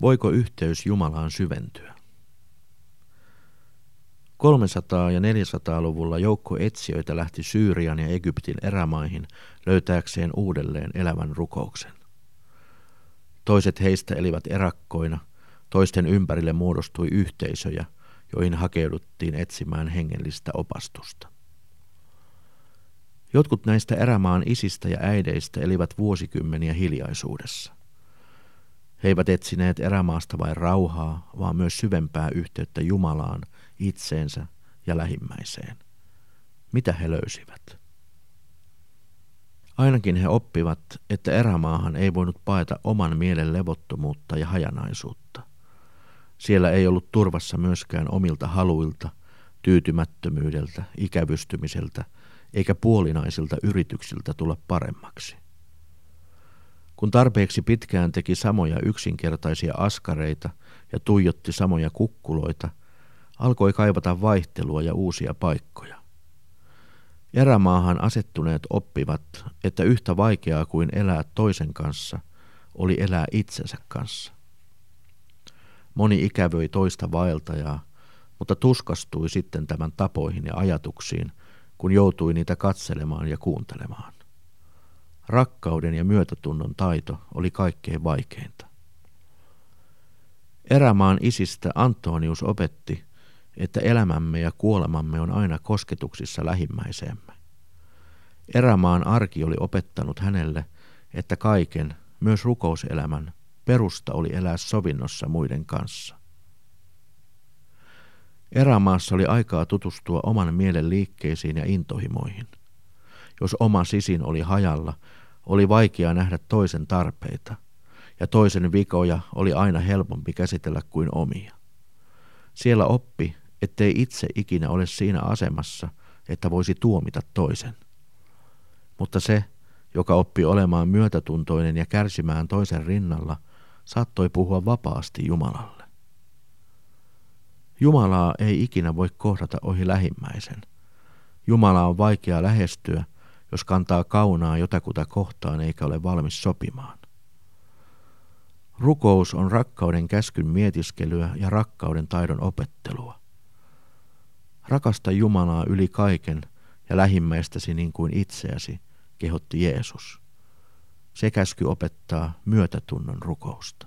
Voiko yhteys Jumalaan syventyä? 300- ja 400-luvulla joukko etsijöitä lähti Syyrian ja Egyptin erämaihin löytääkseen uudelleen elävän rukouksen. Toiset heistä elivät erakkoina, toisten ympärille muodostui yhteisöjä, joihin hakeuduttiin etsimään hengellistä opastusta. Jotkut näistä erämaan isistä ja äideistä elivät vuosikymmeniä hiljaisuudessa. He eivät etsineet erämaasta vain rauhaa, vaan myös syvempää yhteyttä Jumalaan, itseensä ja lähimmäiseen. Mitä he löysivät? Ainakin he oppivat, että erämaahan ei voinut paeta oman mielen levottomuutta ja hajanaisuutta. Siellä ei ollut turvassa myöskään omilta haluilta, tyytymättömyydeltä, ikävystymiseltä eikä puolinaisilta yrityksiltä tulla paremmaksi. Kun tarpeeksi pitkään teki samoja yksinkertaisia askareita ja tuijotti samoja kukkuloita, alkoi kaivata vaihtelua ja uusia paikkoja. Erämaahan asettuneet oppivat, että yhtä vaikeaa kuin elää toisen kanssa oli elää itsensä kanssa. Moni ikävöi toista vaeltajaa, mutta tuskastui sitten tämän tapoihin ja ajatuksiin, kun joutui niitä katselemaan ja kuuntelemaan. Rakkauden ja myötätunnon taito oli kaikkein vaikeinta. Erämaan isistä Antonius opetti, että elämämme ja kuolemamme on aina kosketuksissa lähimmäiseemme. Erämaan arki oli opettanut hänelle, että kaiken, myös rukouselämän, perusta oli elää sovinnossa muiden kanssa. Erämaassa oli aikaa tutustua oman mielen liikkeisiin ja intohimoihin. Jos oma sisin oli hajalla, oli vaikea nähdä toisen tarpeita, ja toisen vikoja oli aina helpompi käsitellä kuin omia. Siellä oppi, ettei itse ikinä ole siinä asemassa, että voisi tuomita toisen. Mutta se, joka oppi olemaan myötätuntoinen ja kärsimään toisen rinnalla, saattoi puhua vapaasti Jumalalle. Jumalaa ei ikinä voi kohdata ohi lähimmäisen. Jumala on vaikea lähestyä, jos kantaa kaunaa jotakuta kohtaan eikä ole valmis sopimaan. Rukous on rakkauden käskyn mietiskelyä ja rakkauden taidon opettelua. Rakasta Jumalaa yli kaiken ja lähimmäistäsi niin kuin itseäsi, kehotti Jeesus. Se käsky opettaa myötätunnon rukousta.